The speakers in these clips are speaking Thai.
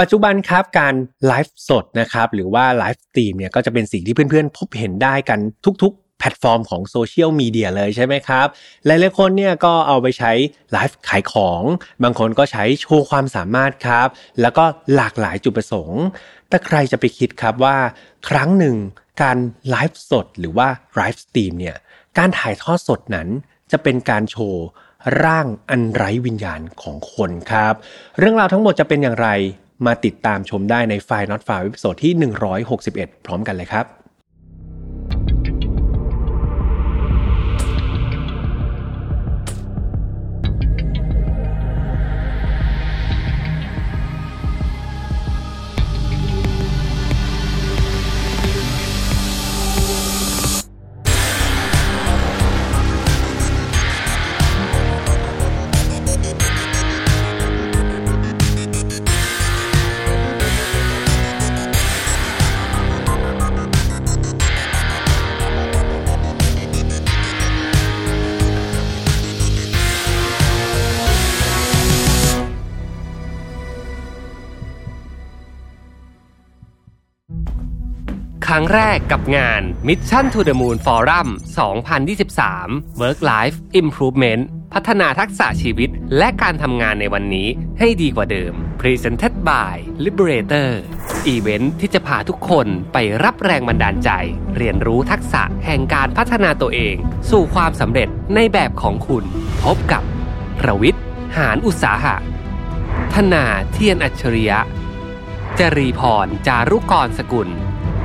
ปัจจุบันครับการไลฟ์สดนะครับหรือว่า live stream เนี่ยก็จะเป็นสิ่งที่เพื่อนๆ พบเห็นได้กันทุกๆ แพลตฟอร์มของโซเชียลมีเดียเลยใช่ไหมครับ หลายๆคนเนี่ยก็เอาไปใช้ไลฟ์ขายของ บางคนก็ใช้โชว์ความสามารถครับ แล้วก็หลากหลายจุดประสงค์ แต่ใครจะไปคิดครับว่า ครั้งหนึ่งการไลฟ์สดหรือว่า live stream เนี่ยการถ่ายทอดสดนั้นจะเป็นการโชว์ร่างอันไร้วิญญาณของคนครับ เรื่องราวทั้งหมดจะเป็นอย่างไร มาติดตามชมได้ในไฟล์ Not f i l e วิดีโอที่ 161 พร้อมกันเลยครับ รั้งแรกกับงาน Mission to the Moon Forum 2023 Work Life Improvement พัฒนาทักษะชีวิตและการทำงานในวันนี้ให้ดีกว่าเดิม Presented by Liberator อีเวนท์ที่จะพาทุกคนไปรับแรงบันดาลใจ เรียนรู้ทักษะแห่งการพัฒนาตัวเอง สู่ความสำเร็จในแบบของคุณ พบกับประวิทย์หารอุตสาหะ ธนาเทียนอัจฉริยะ จรีพร จารุกรสกุล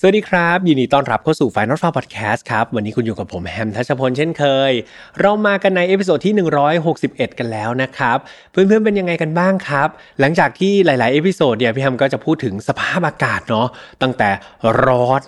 สวัสดีครับ ยินดีต้อนรับเข้าสู่ File Not Found Podcast ครับ วันนี้คุณอยู่กับผมแฮมทัชพลเช่นเคย เรามากันใน episode ที่ 161 กันแล้วนะครับ เพื่อนๆเป็นยังไงกันบ้างครับ หลังจากที่หลายๆ episode เนี่ยพี่แฮมก็จะพูดถึงสภาพอากาศเนาะตั้งแต่ร้อน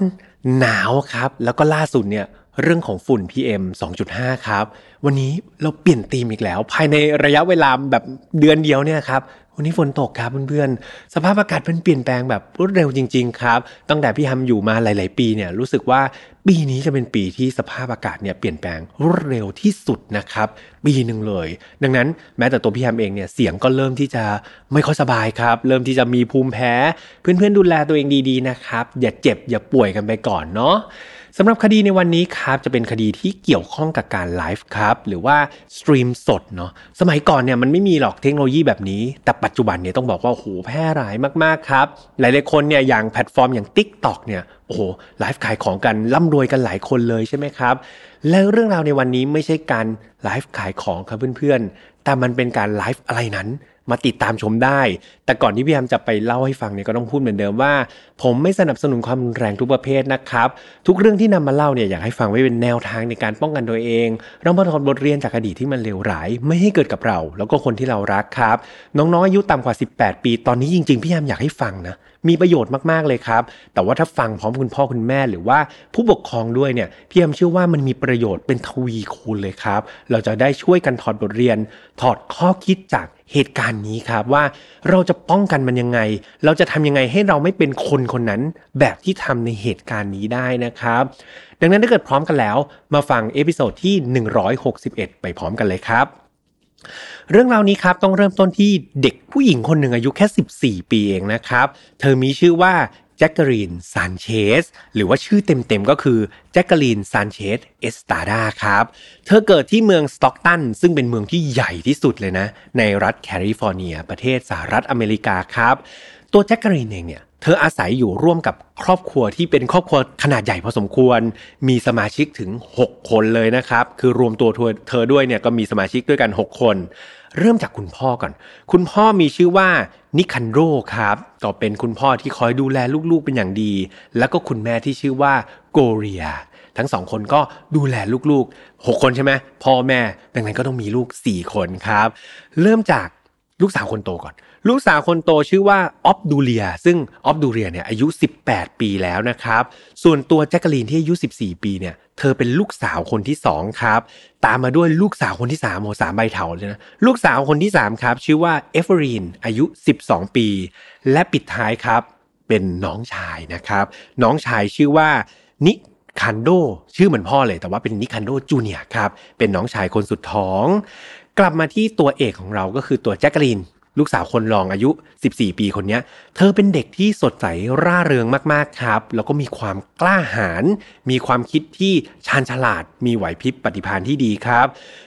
หนาวครับ แล้วก็ล่าสุดเนี่ย เรื่องของฝุ่น PM 2.5 ครับ วันนี้เราเปลี่ยนธีมอีกแล้ว ภายในระยะเวลาแบบเดือนเดียวเนี่ยครับวันนี้ฝนตกครับเพื่อนๆ สภาพอากาศมันเปลี่ยนแปลงแบบรวดเร็วจริง ๆ ครับ ตั้งแต่พี่ฮัมอยู่มาหลาย ๆ ปีเนี่ยรู้สึกว่าปีนี้จะเป็นปีที่สภาพอากาศเนี่ยเปลี่ยนแปลงรวดเร็วที่สุดนะครับ ปีหนึ่งเลย ดังนั้นแม้แต่ตัวพี่ฮัมเองเนี่ยเสียงก็เริ่มที่จะไม่ค่อยสบายครับ เริ่มที่จะมีภูมิแพ้ เพื่อนๆดูแลตัวเองดีๆนะครับอย่าเจ็บอย่าป่วยกันไปก่อนเนาะ สำหรับคดีในวันนี้ครับจะเป็นคดีที่เกี่ยวข้องกับการไลฟ์ครับหรือว่าสตรีมสดเนาะสมัยก่อนเนี่ยมันไม่มีหรอกเทคโนโลยีแบบนี้ แต่ปัจจุบันเนี่ยต้องบอกว่าโอ้โหแพร่หลายมากๆครับ หลายๆคนเนี่ยอย่างแพลตฟอร์มอย่าง Tik t o อกเนี่ยโอ้โหไลฟ์ขายของกันร่ำรวยกันหลายคนเลยใช่ไหมครับ แล้วเรื่องราวในวันนี้ไม่ใช่การไลฟ์ขายของครับเพื่อนๆแต่มันเป็นการไลฟ์อะไรนั้น มาติดตามชมได้ แต่ก่อนที่พี่แฮมจะไปเล่าให้ฟังเนี่ยก็ต้องพูดเหมือนเดิมว่า ผมไม่สนับสนุนความรุนแรงทุกประเภทนะครับ ทุกเรื่องที่นำมาเล่าเนี่ยอยากให้ฟังไว้เป็นแนวทางในการป้องกันตัวเอง เรามาถอดบทเรียนจากอดีตที่มันเลวร้าย ไม่ให้เกิดกับเรา แล้วก็คนที่เรารักครับ น้องๆอายุต่ำกว่า 18 ปี ตอนนี้จริงๆพี่แอมอยากให้ฟังนะมีประโยชน์มากๆเลยครับ แต่ว่าถ้าฟังพร้อมคุณพ่อคุณแม่หรือว่าผู้ปกครองด้วยเนี่ยพี่แอมเชื่อว่ามันมีประโยชน์เป็นทวีคูณเลยครับ เราจะได้ช่วยกันถอดบทเรียน ถอดข้อคิดจากเหตุการณ์นี้ครับว่าเราจะป้องกันมันยังไง เราจะทำยังไงให้เราไม่เป็นคนคนนั้น แบบที่ทำในเหตุการณ์นี้ได้นะครับ ดังนั้นถ้าเกิดพร้อมกันแล้ว มาฟัง episode ที่ 161 ไปพร้อมกันเลยครับ เรื่องราวนี้ครับต้องเริ่มต้นที่เด็กผู้หญิงคนหนึ่งอายุแค่ 14 ปีเองนะครับ เธอมีชื่อว่าแจ็คเกอรีนซานเชสหรือว่าชื่อเต็มๆก็คือแจ็คเกอรีนซานเชสเอสตาดาครับ เธอเกิดที่เมืองสต็อกตันซึ่งเป็นเมืองที่ใหญ่ที่สุดเลยนะ ในรัฐแคลิฟอร์เนีย ประเทศสหรัฐอเมริกาครับ ตัวแจ็คเกอรีนเองเนี่ย เธออาศัยอยู่ร่วมกับครอบครัวที่เป็นครอบครัวขนาดใหญ่พอสมควร มีสมาชิกถึง 6 คนเลยนะครับ คือรวมตัวเธอด้วยเนี่ยก็มีสมาชิกด้วยกัน 6 คน เริ่มจากคุณพ่อก่อน คุณพ่อมีชื่อว่านิคันโรครับ ก็เป็นคุณพ่อที่คอยดูแลลูกๆเป็นอย่างดี แล้วก็คุณแม่ที่ชื่อว่าโกเรีย ทั้งสองคนก็ดูแลลูกๆ 6 คนใช่ไหมพ่อแม่ ดังนั้นก็ต้องมีลูก 4 คนครับ เริ่มจากลูกสาวคนโตก่อน ลูกสาวคนโตชื่อว่าออฟดูเลีย ซึ่งออฟดูเลียเนี่ยอายุ 18 ปีแล้วนะครับ ส่วนตัวแจ็คกะลีนที่อายุ 14 ปีเนี่ยเธอเป็นลูกสาวคนที่ 2 ครับ ตามมาด้วยลูกสาวคนที่3โหสามใบเถาเลยนะลูกสาวคนที่ 3 ครับ ชื่อว่าเอฟเฟอรีนอายุ 12 ปี และปิดท้ายครับเป็นน้องชายนะครับ น้องชายชื่อว่านิคันโดชื่อเหมือนพ่อเลยแต่ว่าเป็นนิคันโดจูเนียครับเป็นน้องชายคนสุดท้อง กลับมาที่ตัวเอกของเราก็คือตัวแจ็คกะลีน ลูกสาวคนรองอายุ 14 ปีคนนี้เธอเป็นเด็กที่สดใสร่าเริงมากๆครับ แล้วก็มีความกล้าหาญมีความคิดที่ชาญฉลาด มีไหวพริบปฏิภาณที่ดีครับ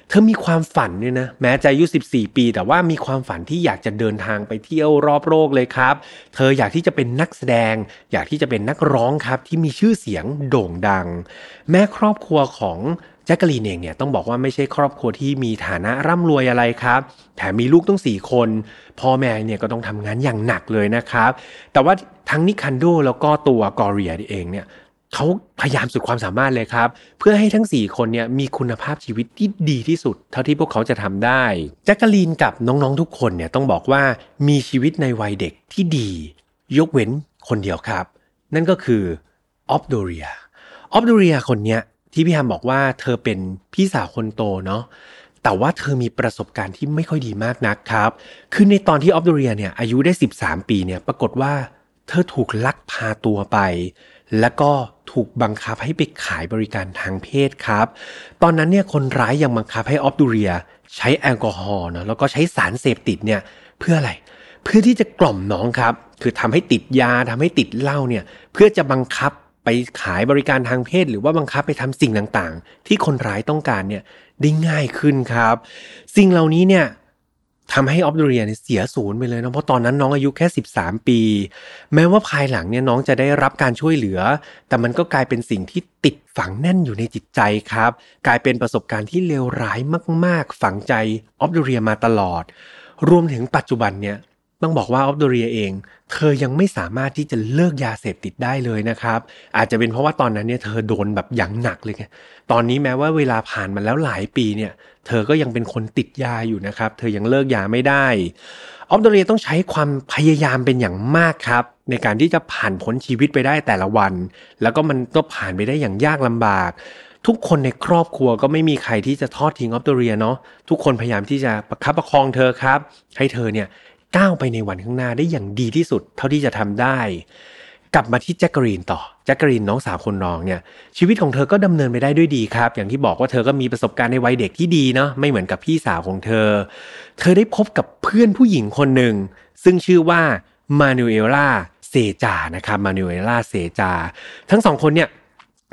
เธอมีความฝันเนี่ยนะแม้จะอายุ 14 ปี แต่ว่ามีความฝันที่อยากจะเดินทางไปเที่ยวรอบโลกเลยครับ เธออยากที่จะเป็นนักแสดง อยากที่จะเป็นนักร้องครับที่มีชื่อเสียงโด่งดัง แม้ครอบครัวของ แจ็คกะลีนเองเนี่ยต้องบอกว่าไม่ใช่ครอบครัวที่มีฐานะร่ำรวยอะไรครับ แถมมีลูกต้องสี่คน พ่อแม่เนี่ยก็ต้องทำงานอย่างหนักเลยนะครับ แต่ว่าทั้งนิคันโดแล้วก็ตัวกอเรียเองเนี่ยเขาพยายามสุดความสามารถเลยครับ เพื่อให้ทั้ง 4 คนเนี่ยมีคุณภาพชีวิตที่ดีที่สุด เท่าที่พวกเขาจะทำได้แจ็คกะลีนกับน้องๆทุกคนเนี่ยต้องบอกว่ามีชีวิตในวัยเด็กที่ดี ยกเว้นคนเดียวครับ นั่นก็คือออฟโดเรียออฟโดเรียคนเนี้ย ที่พี่ฮัมบอกว่าเธอเป็นพี่สาวคนโตเนาะแต่ว่าเธอมีประสบการณ์ที่ไม่ค่อยดีมากนักครับ คือในตอนที่ออฟเดเรียเนี่ยอายุได้ 13 ปีเนี่ยปรากฏว่าเธอถูกลักพาตัวไป แล้วก็ถูกบังคับให้ไปขายบริการทางเพศครับ ตอนนั้นเนี่ยคนร้ายยังบังคับให้ออฟดูเรียใช้แอลกอฮอล์นะแล้วก็ใช้สารเสพติดเนี่ยเพื่ออะไร เพื่อที่จะกล่อมน้องครับ คือทำให้ติดยาทำให้ติดเหล้าเนี่ยเพื่อจะบังคับ ไปขายบริการทางเพศ หรือว่าบังคับไปทำสิ่งต่างๆ ที่คนร้ายต้องการเนี่ยได้ง่ายขึ้นครับ สิ่งเหล่านี้เนี่ยทำให้ออฟดูเรียเสียศูนย์ไปเลยเนาะเพราะตอนนั้นน้องอายุแค่ 13 ปี แม้ว่าภายหลังเนี่ยน้องจะได้รับการช่วยเหลือ แต่มันก็กลายเป็นสิ่งที่ติดฝังแน่นอยู่ในจิตใจครับ กลายเป็นประสบการณ์ที่เลวร้ายมาก ๆ ฝังใจออฟดูเรียมาตลอด รวมถึงปัจจุบันเนี่ย ต้องบอกว่าออฟโดเรียเอง เธอยังไม่สามารถที่จะเลิกยาเสพติดได้เลยนะครับ อาจจะเป็นเพราะว่าตอนนั้นเนี่ยเธอโดนแบบอย่างหนักเลยตอนนี้แม้ว่าเวลาผ่านมาแล้วหลายปีเนี่ย เธอก็ยังเป็นคนติดยาอยู่นะครับ เธอยังเลิกยาไม่ได้ออฟโดเรียต้องใช้ความพยายามเป็นอย่างมากครับในการที่จะผ่านพ้นชีวิตไปได้แต่ละวัน แล้วก็มันก็ผ่านไปได้อย่างยากลำบาก ทุกคนในครอบครัวก็ไม่มีใครที่จะทอดทิ้งออฟโดเรียเนาะทุกคนพยายามที่จะประคับประคองเธอครับ ให้เธอเนี่ย ก้าวไปในวันข้างหน้าได้อย่างดีที่สุด เท่าที่จะทำได้ กลับมาที่แจ็คกรีนต่อแจ็คกรีนน้องสาวคนรองเนี่ย ชีวิตของเธอก็ดำเนินไปได้ด้วยดีครับ อย่างที่บอกว่าเธอก็มีประสบการณ์ในวัยเด็กที่ดีเนาะไม่เหมือนกับพี่สาวของเธอ เธอได้พบกับเพื่อนผู้หญิงคนหนึ่งซึ่งชื่อว่ามานูเอล่าเซจานะครับมานูเอล่าเซจา ทั้งสองคนเนี่ย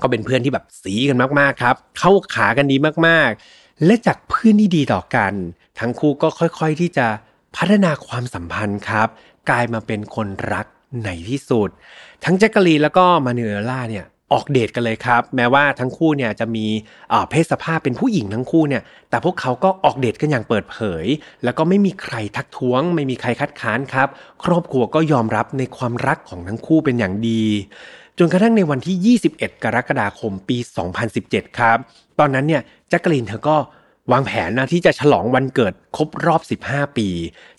ก็เป็นเพื่อนที่แบบสีกันมากๆครับ เข้าขากันดีมากๆ และจากเพื่อนที่ดีต่อกัน ทั้งคู่ก็ค่อยๆที่จะ พัฒนาความสัมพันธ์ครับ กลายมาเป็นคนรักในที่สุด ทั้งแจ็คกะลีแล้วก็มาเนเอล่าเนี่ยออกเดทกันเลยครับ แม้ว่าทั้งคู่เนี่ยจะมีเพศสภาพเป็นผู้หญิงทั้งคู่เนี่ยแต่พวกเขาก็ออกเดทกันอย่างเปิดเผย แล้วก็ไม่มีใครทักท้วง ไม่มีใครคัดค้านครับ ครอบครัวก็ยอมรับในความรักของทั้งคู่เป็นอย่างดี จนกระทั่งในวันที่ 21 กรกฎาคมปี 2017 ครับ ตอนนั้นเนี่ยแจ็คกลีนเธอก็ วางแผนนะที่จะฉลองวันเกิดครบรอบ 15 ปี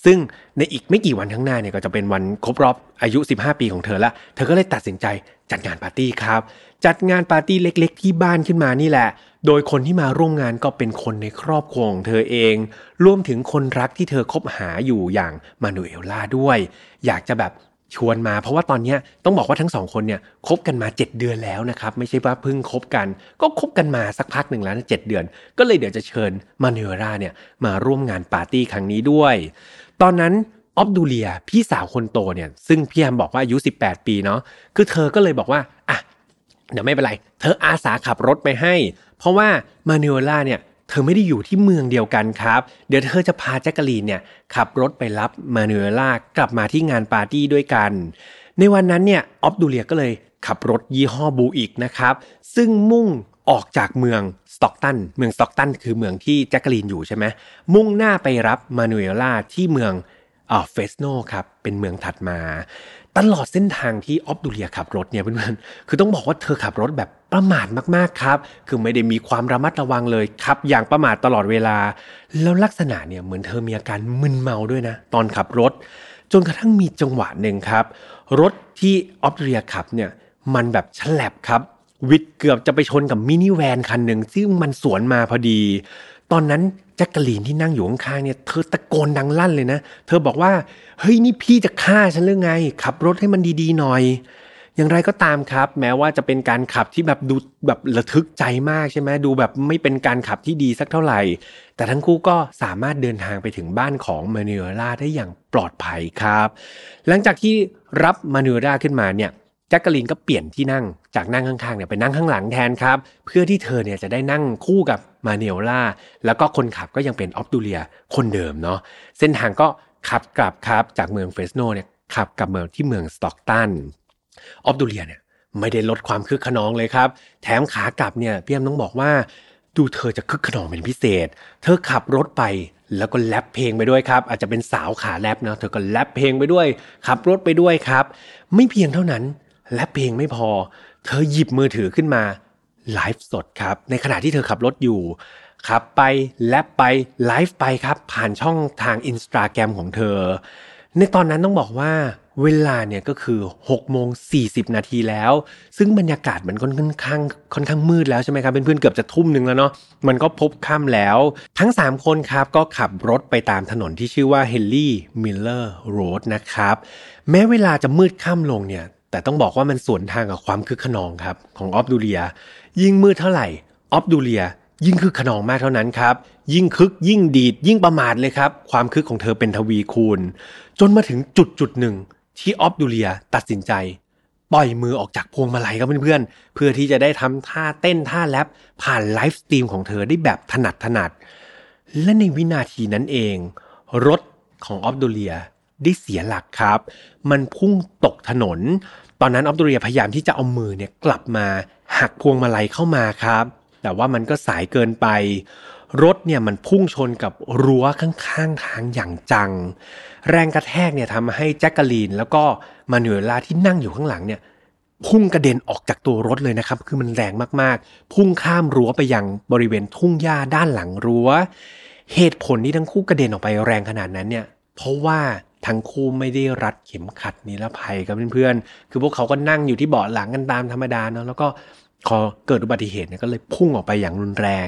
ซึ่งในอีกไม่กี่วันข้างหน้าเนี่ยก็จะเป็นวันครบรอบอายุ 15 ปีของเธอละเธอก็เลยตัดสินใจจัดงานปาร์ตี้ครับ จัดงานปาร์ตี้เล็กๆ ที่บ้านขึ้นมานี่แหละ โดยคนที่มาร่วมงานก็เป็นคนในครอบครัวของเธอเอง รวมถึงคนรักที่เธอคบหาอยู่อย่างมานูเอลล่าด้วย อยากจะแบบ ชวนมา เพราะว่าตอนนี้ต้องบอกว่าทั้งสองคนเนี่ยคบกันมา 7 เดือนแล้วนะครับไม่ใช่ว่าเพิ่งคบกัน ก็คบกันมาสักพักหนึ่งแล้วนะเเดือน ก็เลยเดี๋ยวจะเชิญมาเนอร่าเนี่ยมาร่วมงานปาร์ตี้ครั้งนี้ด้วย ตอนนั้นออฟดูเลียพี่สาวคนโตเนี่ยซึ่งพี่แฮมบอกว่าอายุ 18 ปีเนาะคือเธอก็เลยบอกว่าอะเดี๋ยวไม่เป็นไร เธออาสาขับรถไปให้ เพราะว่ามานูเอร่าเนี่ย เธอไม่ได้อยู่ที่เมืองเดียวกันครับ เดี๋ยวเธอจะพาแจ็คกะลีนเนี่ยขับรถไปรับมานูเอล่ากลับมาที่งานปาร์ตี้ด้วยกัน ในวันนั้นเนี่ยออฟดูเลียก็เลยขับรถยี่ห้อ Buick นะครับ ซึ่งมุ่งออกจากเมืองสต็อกตัน เมืองสต็อกตันคือเมืองที่แจ็คกะลีนอยู่ใช่ไหมมุ่งหน้าไปรับมานูเอล่าที่เมืองเฟรสโนครับ เป็นเมืองถัดมา ตลอดเส้นทางที่ออฟดูเลียขับรถเนี่ยเพื่อนๆ คือต้องบอกว่าเธอขับรถแบบประมาทมากๆครับ คือไม่ได้มีความระมัดระวังเลยขับอย่างประมาทตลอดเวลา แล้วลักษณะเนี่ยเหมือนเธอมีอาการมึนเมาด้วยนะ ตอนขับรถ จนกระทั่งมีจังหวะหนึ่งครับ รถที่ออฟดูเลียขับเนี่ยมันแบบแฉลบครับ หวิดเกือบจะไปชนกับมินิแวนคันหนึ่งซึ่งมันสวนมาพอดี ตอนนั้นแจ็คกะลีนที่นั่งอยู่ข้างๆเนี่ยเธอตะโกนดังลั่นเลยนะ เธอบอกว่าเฮ้ยนี่พี่จะฆ่าฉันหรือไง ขับรถให้มันดีๆหน่อย อย่างไรก็ตามครับ แม้ว่าจะเป็นการขับที่แบบดูแบบระทึกใจมากใช่ไหมดูแบบไม่เป็นการขับที่ดีสักเท่าไหร่ แต่ทั้งคู่ก็สามารถเดินทางไปถึงบ้านของมานิเอล่าได้อย่างปลอดภัยครับ หลังจากที่รับมานิเอล่าขึ้นมาเนี่ย แจ็คกะลินก็เปลี่ยนที่นั่งจากนั่งข้างๆเนี่ยไปนั่งข้างหลังแทนครับ เพื่อที่เธอเนี่ยจะได้นั่งคู่กับมานูเอล่า แล้วก็คนขับก็ยังเป็นออฟดูเลียคนเดิมเนาะเส้นทางก็ขับกลับครับจากเมืองเฟรสโนเนี่ยขับกลับเมืองที่เมืองสต็อกตันออฟดูเลียเนี่ยไม่ได้ลดความคึกคะนองเลยครับ แถมขากลับเนี่ยพี่แฮมต้องบอกว่าดูเธอจะคึกคะนองเป็นพิเศษ เธอขับรถไปแล้วก็แรปเพลงไปด้วยครับ อาจจะเป็นสาวขาแรปนะเธอก็แรปเพลงไปด้วย ขับรถไปด้วยครับ ไม่เพียงเท่านั้น และเพลงไม่พอ เธอหยิบมือถือขึ้นมาไลฟ์สดครับ ในขณะที่เธอขับรถอยู่ขับไปแลปไปไลฟ์ไปครับ ผ่านช่องทางอินสตาแกรมของเธอ ในตอนนั้นต้องบอกว่าเวลาเนี่ยก็คือ6โมง40 นาทีแล้ว ซึ่งบรรยากาศมันค่อนข้างค่อนข้างมืดแล้วใช่ไหมครับเพื่อนๆเกือบจะทุ่มหนึ่งแล้วเนาะมันก็พบค่ำแล้ว ทั้ง 3 คนครับก็ขับรถไปตามถนนที่ชื่อว่าเฮนรี่Miller Road นะครับ แม้เวลาจะมืดค่ำลงเนี่ย แต่ต้องบอกว่ามันสวนทางกับความคึกคะนองครับของออฟดูเลีย ยิ่งมืดเท่าไหร่ออฟดูเลีย ยิ่งคึกคะนองมากเท่านั้นครับ ยิ่งคึกยิ่งดีด ยิ่งประมาทเลยครับ ความคึกของเธอเป็นทวีคูณ จนมาถึงจุดจุดหนึ่ง ที่ออฟดูเลียตัดสินใจ ปล่อยมือออกจากพวงมาลัยครับเพื่อนๆเพื่อที่จะได้ทำท่าเต้นท่าแรปผ่านไลฟ์สตรีมของเธอได้แบบถนัดถนัดและในวินาทีนั้นเอง รถของออฟดูเลีย ได้เสียหลักครับ มันพุ่งตกถนน ตอนนั้นออฟดูเรียพยายามที่จะเอามือเนี่ยกลับมาหักพวงมาลัยเข้ามาครับ แต่ว่ามันก็สายเกินไป รถเนี่ยมันพุ่งชนกับรั้วข้างๆทางอย่างจัง แรงกระแทกเนี่ยทำให้แจ็คกาลีน แล้วก็มานูเอล่าที่นั่งอยู่ข้างหลังเนี่ยพุ่งกระเด็นออกจากตัวรถเลยนะครับ คือมันแรงมากๆ พุ่งข้ามรั้วไปยังบริเวณทุ่งหญ้าด้านหลังรั้ว เหตุผลที่ทั้งคู่กระเด็นออกไปแรงขนาดนั้นเนี่ย เพราะว่า ทั้งคู่ไม่ได้รัดเข็มขัดนิรภัยกับเพื่อนๆ คือพวกเขาก็นั่งอยู่ที่เบาะหลังกันตามธรรมดาเนาะแล้วก็พอเกิดอุบัติเหตุเนี่ยก็เลยพุ่งออกไปอย่างรุนแรง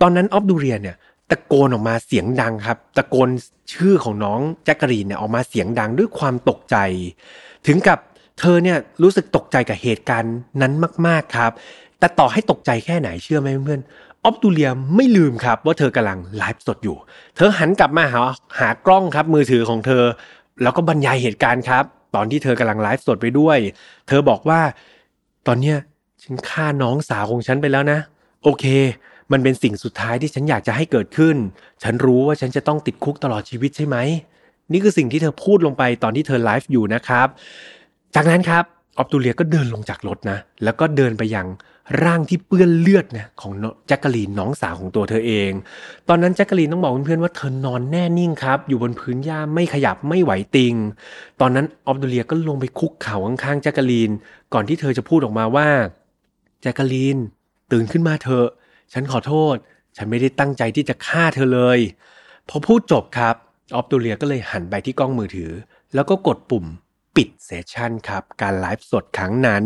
ตอนนั้นออฟดูเรียเนี่ยตะโกนออกมาเสียงดังครับ ตะโกนชื่อของน้องแจ็คกรีนเนี่ยออกมาเสียงดังด้วยความตกใจ ถึงกับเธอเนี่ยรู้สึกตกใจกับเหตุการณ์นั้นมาก ๆครับ แต่ต่อให้ตกใจแค่ไหนเชื่อไหมเพื่อน ออฟตูเลียไม่ลืมครับว่าเธอกำลังไลฟ์สดอยู่ เธอหันกลับมาหาหากล้องครับมือถือของเธอ แล้วก็บรรยายเหตุการณ์ครับ ตอนที่เธอกำลังไลฟ์สดไปด้วย เธอบอกว่า ตอนเนี้ยฉันฆ่าน้องสาวของฉันไปแล้วนะ โอเค มันเป็นสิ่งสุดท้ายที่ฉันอยากจะให้เกิดขึ้น ฉันรู้ว่าฉันจะต้องติดคุกตลอดชีวิตใช่ไหม นี่คือสิ่งที่เธอพูดลงไปตอนที่เธอไลฟ์อยู่นะครับ จากนั้นครับออฟตูเลียก็เดินลงจากรถนะ แล้วก็เดินไปยัง ร่างที่เปื้อนเลือดนะของแจ็คกะลีนน้องสาวของตัวเธอเอง ตอนนั้นแจ็คกะลีนต้องบอกเพื่อนๆว่าเธอนอนแน่นิ่งครับ อยู่บนพื้นหญ้าไม่ขยับไม่ไหวติง ตอนนั้นออฟตูเลียก็ลงไปคุกเข่าข้างๆแจ็คกะลีน ก่อนที่เธอจะพูดออกมาว่าแจ็คกะลีน ตื่นขึ้นมาเถอะฉันขอโทษ ฉันไม่ได้ตั้งใจที่จะฆ่าเธอเลย พอพูดจบครับออฟตูเลียก็เลยหันไปที่กล้องมือถือ แล้วก็กดปุ่มปิดเซสชันครับ การไลฟ์สดครั้งนั้น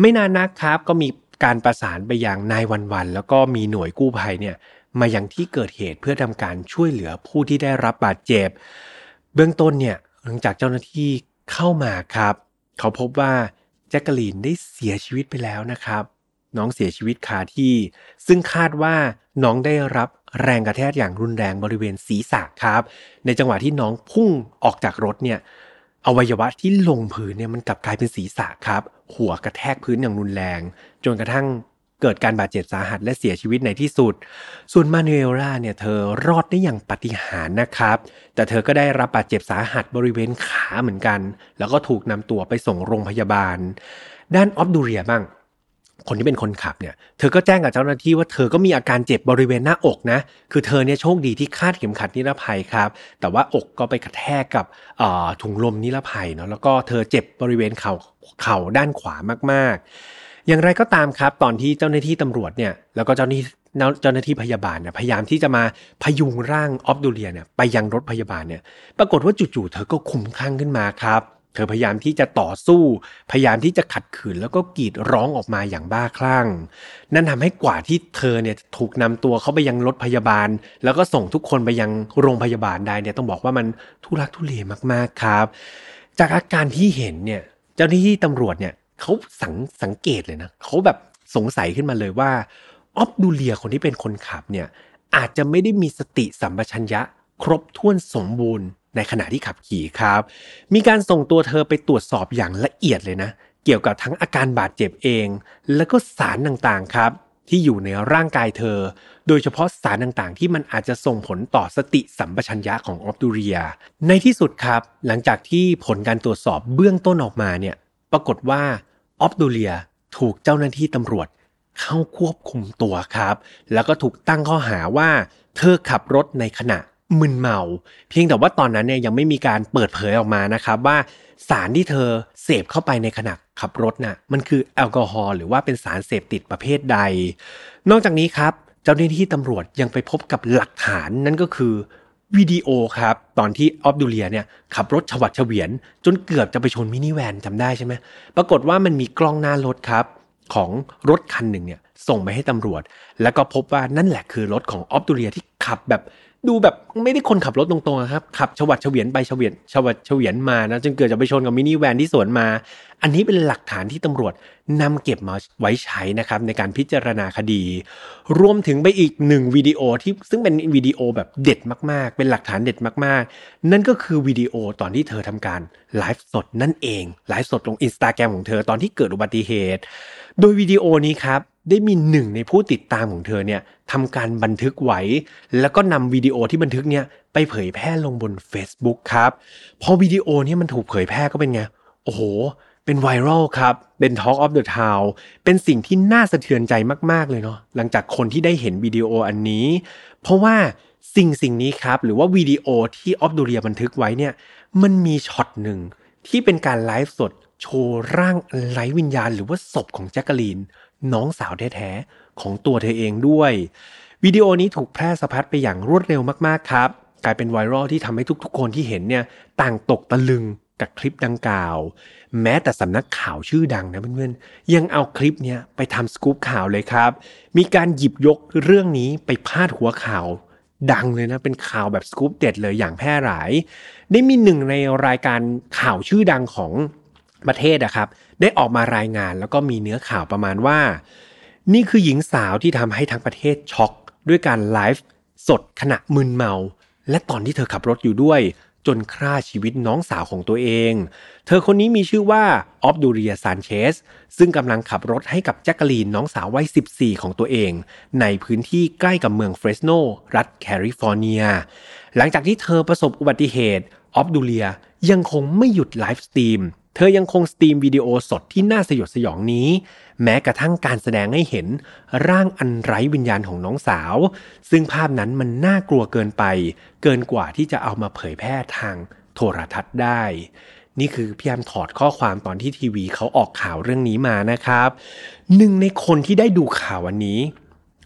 ไม่นานนักครับก็มีการประสานไปยังนายวันวัน แล้วก็มีหน่วยกู้ภัยเนี่ยมายังที่เกิดเหตุเพื่อทำการช่วยเหลือผู้ที่ได้รับบาดเจ็บ เบื้องต้นเนี่ยหลังจากเจ้าหน้าที่เข้ามาครับ เขาพบว่าแจ็คกลีนได้เสียชีวิตไปแล้วนะครับ น้องเสียชีวิตคาที่ ซึ่งคาดว่าน้องได้รับแรงกระแทกอย่างรุนแรงบริเวณศีรษะครับ ในจังหวะที่น้องพุ่งออกจากรถเนี่ยอวัยวะที่ลงพื้นเนี่ยมันกลับกลายเป็นศีรษะครับ หัวกระแทกพื้นอย่างรุนแรง จนกระทั่งเกิดการบาดเจ็บสาหัสและเสียชีวิตในที่สุด ส่วนมานูเอล่าเนี่ยเธอรอดได้อย่างปาฏิหารนะครับ แต่เธอก็ได้รับบาดเจ็บสาหัสบริเวณขาเหมือนกัน แล้วก็ถูกนำตัวไปส่งโรงพยาบาล ด้านออฟดูเรียบ้าง คนที่เป็นคนขับเนี่ยเธอก็แจ้งกับเจ้าหน้าที่ว่าเธอก็มีอาการเจ็บบริเวณหน้าอกนะคือเธอเนี่ยโชคดีที่คาดเข็มขัดนิรภัยครับแต่ว่าอกก็ไปกระแทกกับถุงลมนิรภัยเนาะแล้วก็เธอเจ็บบริเวณเข่าเข่าด้านขวามากๆ อย่างไรก็ตามครับ ตอนที่เจ้าหน้าที่ตำรวจเนี่ยแล้วก็เจ้าหน้าที่เจ้าหน้าที่พยาบาลเนี่ยพยายามที่จะมาพยุงร่างออฟดูเลียเนี่ยไปยังรถพยาบาลเนี่ยปรากฏว่าจู่ๆเธอก็คุ้มคลั่งขึ้นมาครับ ธอพยายามที่จะต่อสู้ พยายามที่จะขัดขืนแล้วก็กรีดร้องออกมาอย่างบ้าคลั่ง นั่นทำให้กว่าที่เธอเนี่ยถูกนำตัวเข้าไปยังรถพยาบาล แล้วก็ส่งทุกคนไปยังโรงพยาบาลได้เนี่ยต้องบอกว่ามันทุรักทุเลมากๆครับ จากอาการที่เห็นเนี่ยเจ้าหน้าที่ตำรวจเนี่ยเขาสังสังเกตเลยนะเขาแบบสงสัยขึ้นมาเลยว่าออฟดูเลียคนที่เป็นคนขับเนี่ยอาจจะไม่ได้มีสติสัมปชัญญะครบถ้วนสมบูรณ์ ในขณะที่ขับขี่ครับ มีการส่งตัวเธอไปตรวจสอบอย่างละเอียดเลยนะ เกี่ยวกับทั้งอาการบาดเจ็บเอง แล้วก็สารต่างๆครับ ที่อยู่ในร่างกายเธอ โดยเฉพาะสารต่างๆ ที่มันอาจจะส่งผลต่อสติสัมปชัญญะของออฟดูเรีย ในที่สุดครับ หลังจากที่ผลการตรวจสอบเบื้องต้นออกมาเนี่ย ปรากฏว่าออฟดูเรียถูกเจ้าหน้าที่ตำรวจเข้าควบคุมตัวครับ แล้วก็ถูกตั้งข้อหาว่า เธอขับรถในขณะ มึนเมา เพียงแต่ว่าตอนนั้นเนี่ยยังไม่มีการเปิดเผยออกมานะครับว่าสารที่เธอเสพเข้าไปในขณะขับรถนะ่ะมันคือแอลกอฮอล์หรือว่าเป็นสารเสพติดประเภทใด นอกจากนี้ครับ เจ้าหน้าที่ตำรวจยังไปพบกับหลักฐานนั่นก็คือวิดีโอครับ ตอนที่ออฟดูเลียเนี่ยขับรถฉวัดเฉวียน จนเกือบจะไปชนมินิแวนจำได้ใช่ไหมปรากฏว่ามันมีกล้องหน้ารถครับ ของรถคันหนึ่งเนี่ยส่งไปให้ตำรวจ แล้วก็พบว่านั่นแหละคือรถของออฟตูเรียที่ขับแบบ ดูแบบไม่ได้คนขับรถตรงๆครับขับชวัดเฉวียนไปเฉวียนชวัดเฉวียนมานะจึงเกิดจะไปชนกับมินิแวนที่สวนมา อันนี้เป็นหลักฐานที่ตำรวจนำเก็บมาไว้ใช้นะครับในการพิจารณาคดี รวมถึงไปอีกหนึ่งวิดีโอที่ซึ่งเป็นวิดีโอแบบเด็ดมากๆ เป็นหลักฐานเด็ดมากๆ นั่นก็คือวิดีโอตอนที่เธอทำการไลฟ์สดนั่นเองไลฟ์สดลงอินสตาแกรมของเธอตอนที่เกิดอุบัติเหตุ โดยวิดีโอนี้ครับ ได้มีหนึ่งในผู้ติดตามของเธอเนี่ยทำการบันทึกไว้ แล้วก็นำวิดีโอที่บันทึกเนี่ยไปเผยแพร่ลงบน Facebook ครับพอวิดีโอนี้มันถูกเผยแพร่ก็เป็นไง โอ้โห เป็นไวรัลครับ เป็น Talk of the Town เป็นสิ่งที่น่าสะเทือนใจมาก ๆ เลยเนาะหลังจากคนที่ได้เห็นวิดีโออันนี้ เพราะว่าสิ่งสิ่งนี้ครับ หรือว่าวิดีโอที่ออฟดูเรียบันทึกไว้เนี่ยมันมีช็อตหนึ่งที่เป็นการไลฟ์สดโชว์ร่างไร้วิญญาณ หรือว่าศพของแจ็คกะลีน น้องสาวแท้ๆของตัวเธอเองด้วยวิดีโอนี้ถูกแพร่สะพัดไปอย่างรวดเร็วมากๆครับ กลายเป็นไวรัลที่ทำให้ทุกๆ คนที่เห็นเนี่ยต่างตกตะลึงกับคลิปดังกล่าว แม้แต่สำนักข่าวชื่อดังนะเพื่อนๆยังเอาคลิปเนี้ยไปทำสกู๊ปข่าวเลยครับ มีการหยิบยกเรื่องนี้ไปพาดหัวข่าว ดังเลยนะเป็นข่าวแบบสกู๊ปเด็ดเลยอย่างแพร่หลาย ได้มีหนึ่งในรายการข่าวชื่อดังของประเทศนะครับ ได้ออกมารายงานแล้วก็มีเนื้อข่าวประมาณว่า นี่คือหญิงสาวที่ทำให้ทั้งประเทศช็อก ด้วยการไลฟ์สดขณะมึนเมา และตอนที่เธอขับรถอยู่ด้วย จนฆ่าชีวิตน้องสาวของตัวเอง เธอคนนี้มีชื่อว่าออฟดูเลียซานเชสซึ่งกำลังขับรถให้กับแจ็คกลีนน้องสาววัย 14 ของตัวเอง ในพื้นที่ใกล้กับเมืองเฟรสโน รัฐแคลิฟอร์เนีย หลังจากที่เธอประสบอุบัติเหตุออฟดูเลียยังคงไม่หยุดไลฟ์สตรีมเธอยังคงสตรีมวิดีโอสดที่น่าสยดสยองนี้ แม้กระทั่งการแสดงให้เห็นร่างอันไร้วิญญาณของน้องสาว ซึ่งภาพนั้นมันน่ากลัวเกินไป เกินกว่าที่จะเอามาเผยแพร่ทางโทรทัศน์ได้ นี่คือพี่แฮมถอดข้อความตอนที่ทีวีเขาออกข่าวเรื่องนี้มานะครับหนึ่งในคนที่ได้ดูข่าววันนี้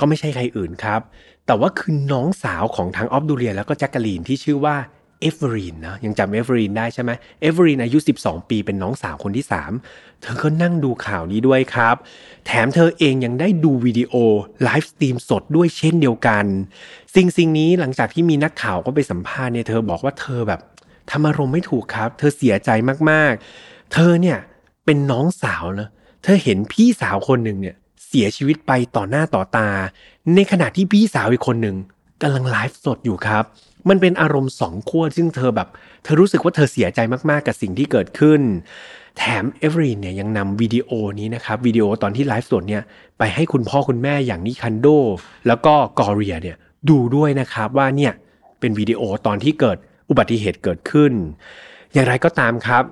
ก็ไม่ใช่ใครอื่นครับ แต่ว่าคือน้องสาวของทั้งออฟดูเลียแล้วก็แจ็คกะลีนที่ชื่อว่า เอฟเวอรีนนะยังจำเอฟเวอรีนได้ใช่ไหมเอฟเวอรีนอายุ 12 ปีเป็นน้องสาวคนที่ 3 เธอก็นั่งดูข่าวนี้ด้วยครับ แถมเธอเองยังได้ดูวิดีโอไลฟ์สตรีมสดด้วยเช่นเดียวกัน สิ่งสิ่งนี้หลังจากที่มีนักข่าวก็ไปสัมภาษณ์เนี่ยเธอบอกว่าเธอแบบทำอารมณ์ไม่ถูกครับ เธอเสียใจมากๆ เธอเนี่ยเป็นน้องสาวนะเธอเห็นพี่สาวคนหนึ่งเนี่ยเสียชีวิตไปต่อหน้าต่อตา ในขณะที่พี่สาวอีกคนหนึ่งกำลังไลฟ์สดอยู่ครับ มันเป็นอารมณ์สองขั้วซึ่งเธอแบบ เธอรู้สึกว่าเธอเสียใจมากๆกับสิ่งที่เกิดขึ้น แถมเอเวอรีนเนี่ยยังนำวิดีโอนี้นะครับวิดีโอตอนที่ไลฟ์สดเนี่ยไปให้คุณพ่อคุณแม่อย่างนิคันโด แล้วก็กอเรียเนี่ยดูด้วยนะครับว่าเนี่ยเป็นวิดีโอตอนที่เกิดอุบัติเหตุเกิดขึ้น อย่างไรก็ตามครับ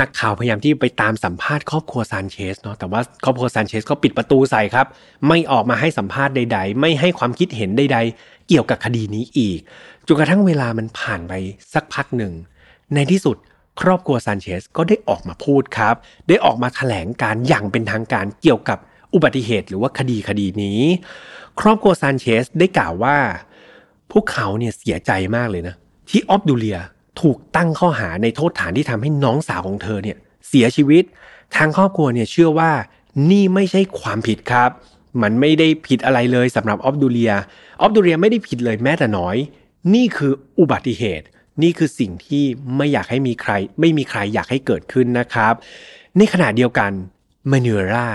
นักข่าวพยายามที่ไปตามสัมภาษณ์ครอบครัวซานเชสเนาะแต่ว่าครอบครัวซานเชสก็ปิดประตูใส่ครับ ไม่ออกมาให้สัมภาษณ์ใด ๆ ไม่ให้ความคิดเห็นใดๆเกี่ยวกับคดีนี้อีกจนกระทั่งเวลามันผ่านไปสักพักหนึ่ง ในที่สุดครอบครัวซานเชสก็ได้ออกมาพูดครับ ได้ออกมาแถลงการอย่างเป็นทางการเกี่ยวกับอุบัติเหตุหรือว่าคดีคดีนี้ ครอบครัวซานเชสได้กล่าวว่า พวกเขาเนี่ยเสียใจมากเลยนะ ที่ออฟดูเลียถูกตั้งข้อหาในโทษฐานที่ทำให้น้องสาวของเธอเนี่ยเสียชีวิต ทางครอบครัวเนี่ยเชื่อว่านี่ไม่ใช่ความผิดครับ มันไม่ได้ผิดอะไรเลยสำหรับออฟดูเลียออฟดูเลียไม่ได้ผิดเลยแม้แต่น้อย นี่คืออุบัติเหตุ นี่คือสิ่งที่ไม่อยากให้มีใคร ไม่มีใครอยากให้เกิดขึ้นนะครับ ในขณะเดียวกันมานูเอร่า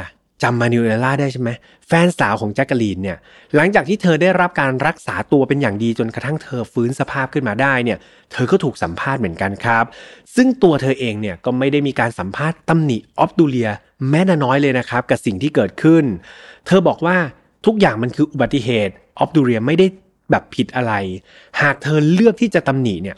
จำมานูเอล่าได้ใช่ไหมแฟนสาวของแจ็คกะลีนเนี่ยหลังจากที่เธอได้รับการรักษาตัวเป็นอย่างดีจนกระทั่งเธอฟื้นสภาพขึ้นมาได้เนี่ยเธอก็ถูกสัมภาษณ์เหมือนกันครับ ซึ่งตัวเธอเองเนี่ยก็ไม่ได้มีการสัมภาษณ์ตำหนิออฟดูเลียแม้น้อยเลยนะครับกับสิ่งที่เกิดขึ้น เธอบอกว่าทุกอย่างมันคืออุบัติเหตุออฟดูเลียไม่ได้แบบผิดอะไร หากเธอเลือกที่จะตำหนิเนี่ย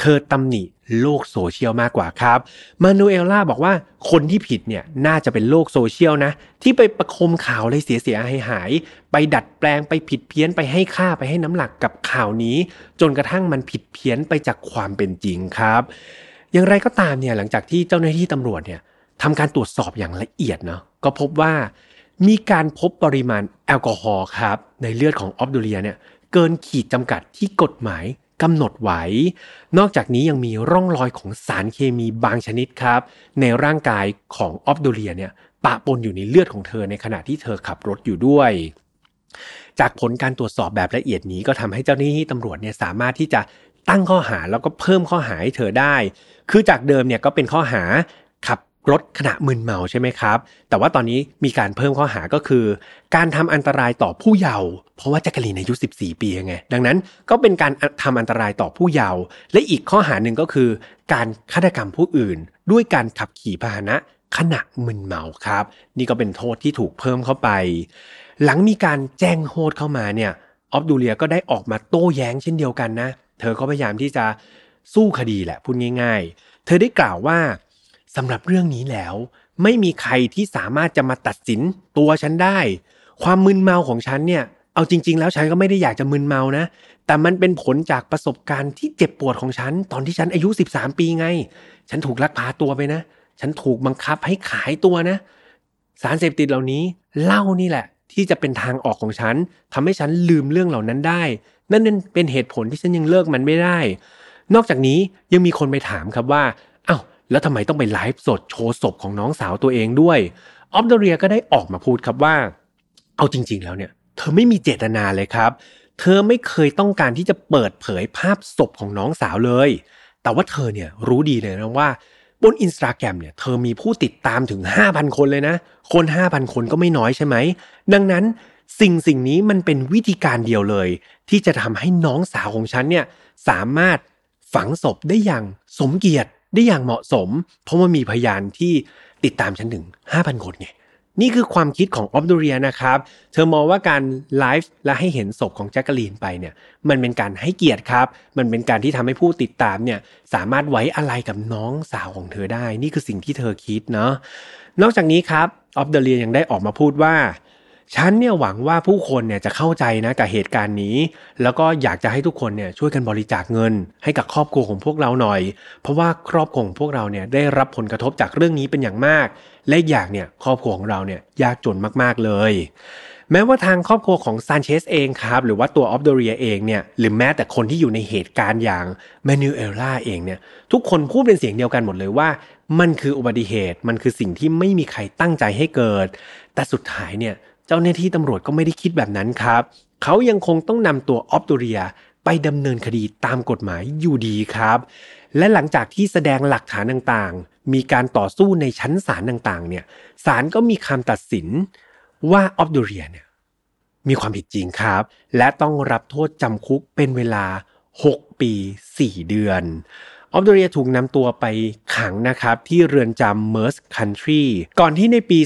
เธอตำหนิโลกโซเชียลมากกว่าครับมานูเอลล่าบอกว่าคนที่ผิดเนี่ยน่าจะเป็นโลกโซเชียลนะ ที่ไปประโคมข่าวอะไรเสียๆหายๆ ไปดัดแปลงไปผิดเพี้ยนไปให้ค่าไปให้น้ำหนักกับข่าวนี้ จนกระทั่งมันผิดเพี้ยนไปจากความเป็นจริงครับ อย่างไรก็ตามเนี่ยหลังจากที่เจ้าหน้าที่ตำรวจเนี่ยทำการตรวจสอบอย่างละเอียดเนาะก็พบว่ามีการพบปริมาณแอลกอฮอล์ครับในเลือดของออฟดูเลียเนี่ยเกินขีดจำกัดที่กฎหมาย กำหนดไว้ นอกจากนี้ยังมีร่องรอยของสารเคมีบางชนิดครับ ในร่างกายของออฟโดเลียเนี่ยปะปนอยู่ในเลือดของเธอในขณะที่เธอขับรถอยู่ด้วย จากผลการตรวจสอบแบบละเอียดนี้ก็ทำให้เจ้าหน้าที่ตำรวจเนี่ยสามารถที่จะตั้งข้อหาแล้วก็เพิ่มข้อหาให้เธอได้ คือจากเดิมเนี่ยก็เป็นข้อหา รถขณะมึนเมาใช่ไหมครับ แต่ว่าตอนนี้มีการเพิ่มข้อหาก็คือ การทำอันตรายต่อผู้เยาว์เพราะว่าแจ็คกะลีนอายุ 14 ปีไง ดังนั้นก็เป็นการทำอันตรายต่อผู้เยาว์และอีกข้อหาหนึ่งก็คือ การฆาตกรรมผู้อื่น ด้วยการขับขี่พาหนะขณะมึนเมาครับ นี่ก็เป็นโทษที่ถูกเพิ่มเข้าไป หลังมีการแจ้งโทษเข้ามาเนี่ยออฟดูเลียก็ได้ออกมาโต้แย้งเช่นเดียวกันนะ เธอก็พยายามที่จะสู้คดีแหละพูดง่าย ๆ เธอได้กล่าวว่า สำหรับเรื่องนี้แล้ว ไม่มีใครที่สามารถจะมาตัดสินตัวฉันได้ ความมึนเมาของฉันเนี่ยเอาจริง ๆ แล้วฉันก็ไม่ได้อยากจะมึนเมานะ แต่มันเป็นผลจากประสบการณ์ที่เจ็บปวดของฉัน ตอนที่ฉันอายุ 13 ปีไง ฉันถูกลักพาตัวไปนะ ฉันถูกบังคับให้ขายตัวนะ สารเสพติดเหล่านี้เล่านี่แหละ ที่จะเป็นทางออกของฉันทำให้ฉันลืมเรื่องเหล่านั้นได้ นั่นเป็นเหตุผลที่ฉันยังเลิกมันไม่ได้ นอกจากนี้ยังมีคนไปถามครับว่า แล้วทำไมต้องไปไลฟ์สดโชว์ศพของน้องสาวตัวเองด้วยออฟดูเลียก็ได้ออกมาพูดครับว่า เอาจริง ๆ แล้วเนี่ย เธอไม่มีเจตนาเลยครับ เธอไม่เคยต้องการที่จะเปิดเผยภาพศพของน้องสาวเลย แต่ว่าเธอเนี่ยรู้ดีเลยนะว่าบนอินสตาแกรมเนี่ยเธอมีผู้ติดตามถึง 5,000 คนเลยนะ คน 5,000 คนก็ไม่น้อยใช่ไหม ดังนั้นสิ่งสิ่งนี้มันเป็นวิธีการเดียวเลย ที่จะทำให้น้องสาวของฉันเนี่ยสามารถฝังศพได้อย่างสมเกียรติ ได้อย่างเหมาะสม เพราะว่ามีพยานที่ติดตามฉันถึง 5,000 คนไงนี่คือความคิดของออฟดูเรียนะครับ เธอมองว่าการไลฟ์และให้เห็นศพของแจ็คกะลีนไปเนี่ย มันเป็นการให้เกียรติครับ มันเป็นการที่ทำให้ผู้ติดตามเนี่ยสามารถไว้อะไรกับน้องสาวของเธอได้ นี่คือสิ่งที่เธอคิดเนาะ นอกจากนี้ครับออฟเดเรียยังได้ออกมาพูดว่า ฉันเนี่ยหวังว่าผู้คนเนี่ยจะเข้าใจนะกับเหตุการณ์นี้ แล้วก็อยากจะให้ทุกคนเนี่ยช่วยกันบริจาคเงิน ให้กับครอบครัวของพวกเราหน่อย เพราะว่าครอบครัวของพวกเราเนี่ยได้รับผลกระทบจากเรื่องนี้เป็นอย่างมาก และอย่างเนี่ยครอบครัวของเราเนี่ยยากจนมากๆเลยแม้ว่าทางครอบครัวของซานเชสเองครับหรือว่าตัวออฟเดเรียเองเนี่ยหรือแม้แต่คนที่อยู่ในเหตุการณ์อย่างแมนูเอลล่าเองเนี่ยทุกคนพูดเป็นเสียงเดียวกันหมดเลยว่า มันคืออุบัติเหตุมันคือสิ่งที่ไม่มีใครตั้งใจให้เกิด แต่สุดท้ายเนี่ย เจ้าหน้าที่ตำรวจก็ไม่ได้คิดแบบนั้นครับ เขายังคงต้องนำตัวออฟตูเรียไปดำเนินคดีตามกฎหมายอยู่ดีครับ และหลังจากที่แสดงหลักฐานต่างๆ มีการต่อสู้ในชั้นศาลต่างๆ เนี่ย ศาลก็มีคำตัดสินว่าออฟตูเรียเนี่ยมีความผิดจริงครับ และต้องรับโทษจำคุกเป็นเวลา 6 ปี 4 เดือน ออฟเดเรียถูกนำตัวไปขังนะครับที่เรือนจำเมอร์สคันทรีก่อนที่ในปี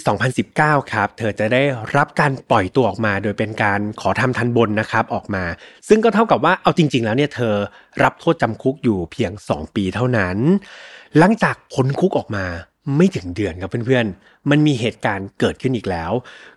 2019 ครับ เธอจะได้รับการปล่อยตัวออกมา โดยเป็นการขอทำทันบนนะครับออกมา ซึ่งก็เท่ากับว่าเอาจริง ๆ แล้วเนี่ยเธอรับโทษจำคุกอยู่เพียง 2 ปีเท่านั้น หลังจากพ้นคุกออกมาไม่ถึงเดือนครับเพื่อนๆ มันมีเหตุการณ์เกิดขึ้นอีกแล้ว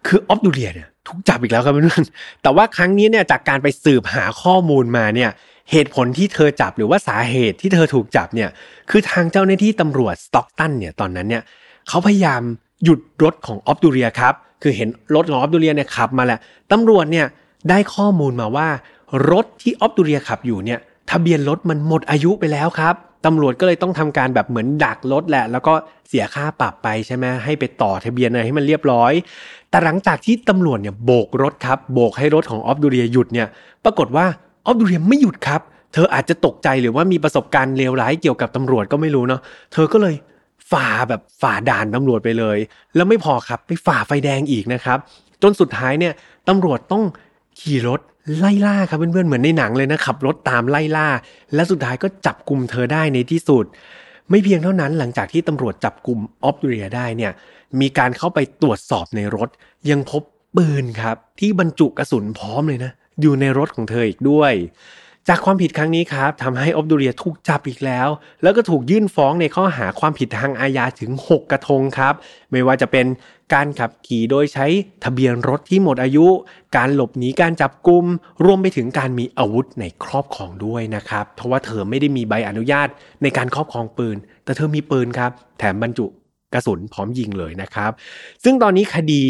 คือออฟดูเรียเนี่ยถูกจับอีกแล้วครับเพื่อนๆ แต่ว่าครั้งนี้เนี่ยจากการไปสืบหาข้อมูลมาเนี่ย เหตุผลที่เธอจับหรือว่าสาเหตุที่เธอถูกจับเนี่ยคือทางเจ้าหน้าที่ตำรวจสต็อกตันเนี่ยตอนนั้นเนี่ยเขาพยายามหยุดรถของออฟดูเรียครับคือเห็นรถของออฟดูเรียเนี่ยขับมาแหละตำรวจเนี่ยได้ข้อมูลมาว่ารถที่ออฟดูเรียขับอยู่เนี่ยทะเบียนรถมันหมดอายุไปแล้วครับตำรวจก็เลยต้องทำการแบบเหมือนดักรถแหละ แล้วก็เสียค่าปรับไปใช่ไหมให้ไปต่อทะเบียนอะไรให้มันเรียบร้อย แต่หลังจากที่ตำรวจเนี่ยโบกรถครับ โบกให้รถของออฟดูเรียหยุดเนี่ย ปรากฏว่า ออฟดูเรียมไม่หยุดครับ เธออาจจะตกใจหรือว่ามีประสบการณ์เลวร้ายเกี่ยวกับตำรวจก็ไม่รู้เนาะเธอก็เลยฝ่าแบบฝ่าด่านตำรวจไปเลย แล้วไม่พอครับไปฝ่าไฟแดงอีกนะครับ จนสุดท้ายเนี่ยตำรวจต้องขี่รถไล่ล่าครับเพื่อนๆเหมือนในหนังเลยนะขับรถตามไล่ล่า และสุดท้ายก็จับกลุ่มเธอได้ในที่สุด ไม่เพียงเท่านั้นหลังจากที่ตำรวจจับกลุ่มออฟเรียได้เนี่ยมีการเข้าไปตรวจสอบในรถ ยังพบปืนครับที่บรรจุกระสุนพร้อมเลยนะ อยู่ในรถของเธออีกด้วย จากความผิดครั้งนี้ครับทำให้ออฟดูเรียถูกจับอีกแล้ว แล้วก็ถูกยื่นฟ้องในข้อหาความผิดทางอาญาถึง 6 กระทงครับ ไม่ว่าจะเป็นการขับขี่โดยใช้ทะเบียนรถที่หมดอายุ การหลบหนีการจับกุม รวมไปถึงการมีอาวุธในครอบครองด้วยนะครับ เพราะว่าเธอไม่ได้มีใบอนุญาตในการครอบครองปืน แต่เธอมีปืนครับ แถมบรรจุ กระสุนพร้อมยิงเลยนะครับ ซึ่งตอนนี้คดี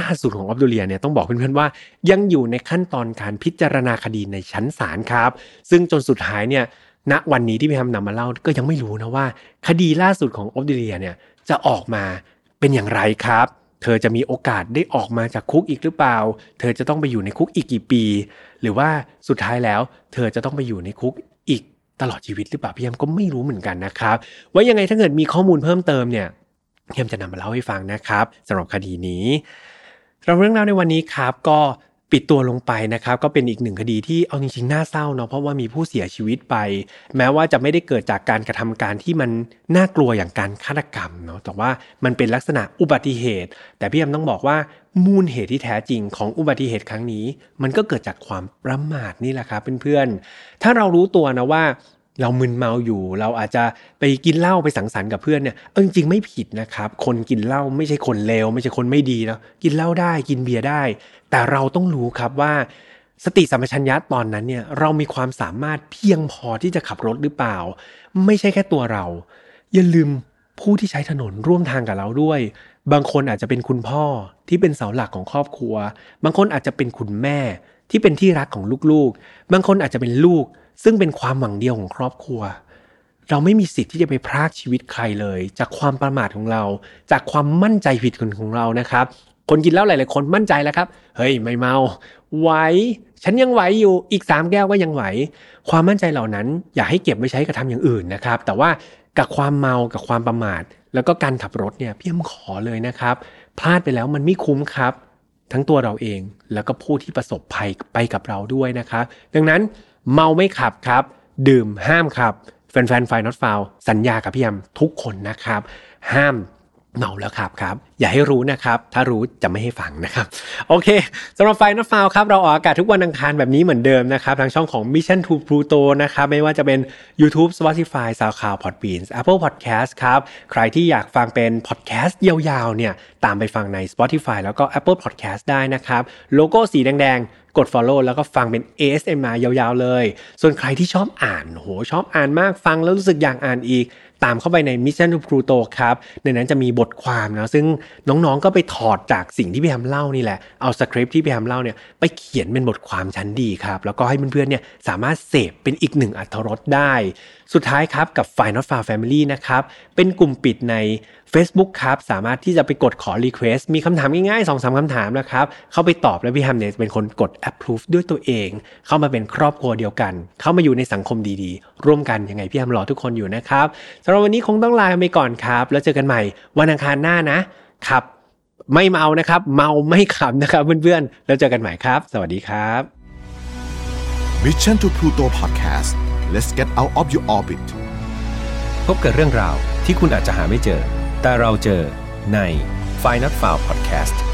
ล่าสุดของออฟดูเลียเนี่ยต้องบอกเพื่อนๆว่า ยังอยู่ในขั้นตอนการพิจารณาคดีในชั้นศาลครับ ซึ่งจนสุดท้ายเนี่ยณวันนี้ที่พี่ทำนำมาเล่าก็ยังไม่รู้นะว่า คดีล่าสุดของออฟดูเลียเนี่ยจะออกมาเป็นอย่างไรครับ เธอจะมีโอกาสได้ออกมาจากคุกอีกหรือเปล่า เธอจะต้องไปอยู่ในคุกอีกกี่ปี หรือว่าสุดท้ายแล้ว เธอจะต้องไปอยู่ในคุกอีกตลอดชีวิตหรือเปล่าพี่ยมก็ไม่รู้เหมือนกันนะครับ ว่ายังไงถ้าเกิดมีข้อมูลเพิ่มเติมเนี่ย เฮียมจะนำมาเล่าให้ฟังนะครับสำหรับคดีนี้เราเรื่องราวในวันนี้ครับก็ปิดตัวลงไปนะครับก็เป็นอีกหนึ่งคดีที่เอาจริงๆน่าเศร้าเนาะเพราะว่ามีผู้เสียชีวิตไป แม้ว่าจะไม่ได้เกิดจากการกระทำการที่มันน่ากลัวอย่างการฆาตกรรมเนาะแต่ว่ามันเป็นลักษณะอุบัติเหตุ แต่พี่แอมต้องบอกว่ามูลเหตุที่แท้จริงของอุบัติเหตุครั้งนี้ มันก็เกิดจากความประมาทนี่แหละครับเพื่อนๆถ้าเรารู้ตัวนะว่า เรามึนเมาอยู่ เราอาจจะไปกินเหล้าไปสังสรรค์กับเพื่อนเนี่ยเออจริงไม่ผิดนะครับ คนกินเหล้าไม่ใช่คนเลวไม่ใช่คนไม่ดีนะกินเหล้าได้กินเบียร์ได้ แต่เราต้องรู้ครับว่าสติสัมปชัญญะตอนนั้นเนี่ยเรามีความสามารถเพียงพอที่จะขับรถหรือเปล่า ไม่ใช่แค่ตัวเรา อย่าลืมผู้ที่ใช้ถนนร่วมทางกับเราด้วย บางคนอาจจะเป็นคุณพ่อที่เป็นเสาหลักของครอบครัว บางคนอาจจะเป็นคุณแม่ที่เป็นที่รักของลูกๆ บางคนอาจจะเป็นลูก ซึ่งเป็นความหวังเดียวของครอบครัว เราไม่มีสิทธิ์ที่จะไปพรากชีวิตใครเลย จากความประมาทของเรา จากความมั่นใจผิดของเรานะครับ คนกินเหล้าหลาย ๆ คนมั่นใจแล้วครับ เฮ้ยไม่เมาไหวฉันยังไหวอยู่อีกสามแก้วก็ยังไหว ความมั่นใจเหล่านั้น อย่าให้เก็บไว้ใช้กระทำอย่างอื่นนะครับ แต่ว่ากับความเมากับความประมาท แล้วก็การขับรถเนี่ยพี่ยมขอเลยนะครับ พลาดไปแล้วมันไม่คุ้มครับ ทั้งตัวเราเองแล้วก็ผู้ที่ประสบภัยไปกับเราด้วยนะครับ ดังนั้น เมาไม่ขับครับ ดื่มห้ามขับ แฟนๆไฟนอตฟาวสัญญากับพี่ยมทุกคนนะครับ ห้ามเมาแล้วครับครับ อย่าให้รู้นะครับ ถ้ารู้จะไม่ให้ฟังนะครับ โอเคสำหรับไฟนอตฟาวครับ เราออกอากาศทุกวันอังคารแบบนี้เหมือนเดิมนะครับ ทางช่องของ Mission to Pluto นะครับ ไม่ว่าจะเป็น YouTube Spotify SoundCloud Podbean Apple Podcast ครับ ใครที่อยากฟังเป็นพอดแคสต์ยาวๆเนี่ย ตามไปฟังใน Spotify แล้วก็ Apple Podcast ได้นะครับ โลโก้สีแดงๆ กด follow แล้วก็ฟังเป็น ASMR ยาวๆเลย ส่วนใครที่ชอบอ่านโหชอบอ่านมากฟังแล้วรู้สึกอยากอ่านอีก ตามเข้าไปใน Mission to Pluto ครับ ในนั้นจะมีบทความนะซึ่งน้องๆก็ไปถอดจากสิ่งที่พี่แฮมเล่านี่แหละ เอาสคริปที่พี่แฮมเล่าเนี่ยไปเขียนเป็นบทความชั้นดีครับ แล้วก็ให้เพื่อนๆเนี่ยสามารถเสพเป็นอีกหนึ่งอัตรสได้ สุดท้ายครับกับ f i n a l f a r Family นะครับเป็นกลุ่มปิดใน Facebook ครับ สามารถที่จะไปกดขอ Request มีคำถามง่ายๆ2อสาคำถามนะครับ เข้าไปตอบแล้วพี่แฮมเนี่ยเป็นคนกด Approve ด้วยตัวเอง เข้ามาเป็นครอบครัวเดียวกัน เข้ามาอยู่ในสังคมดีๆ ร่วมกันยังไงพี่แฮมรอทุกคนอยู่นะครับสำหรับวันนี้คงต้องลาไปก่อนครับ แล้วเจอกันใหม่วันอังคารหน้านะครับ ไม่เมานะครับ เมาไม่ขับนะครับเพื่อนๆแล้วเจอกันใหม่ครับ สวัสดีครับ Mission to Pluto Podcast let's get out of your orbit บกับเรื่องราวที่คุณอาจจะหาไม่เจอ แต่เราเจอใน f i n a l f i l e Podcast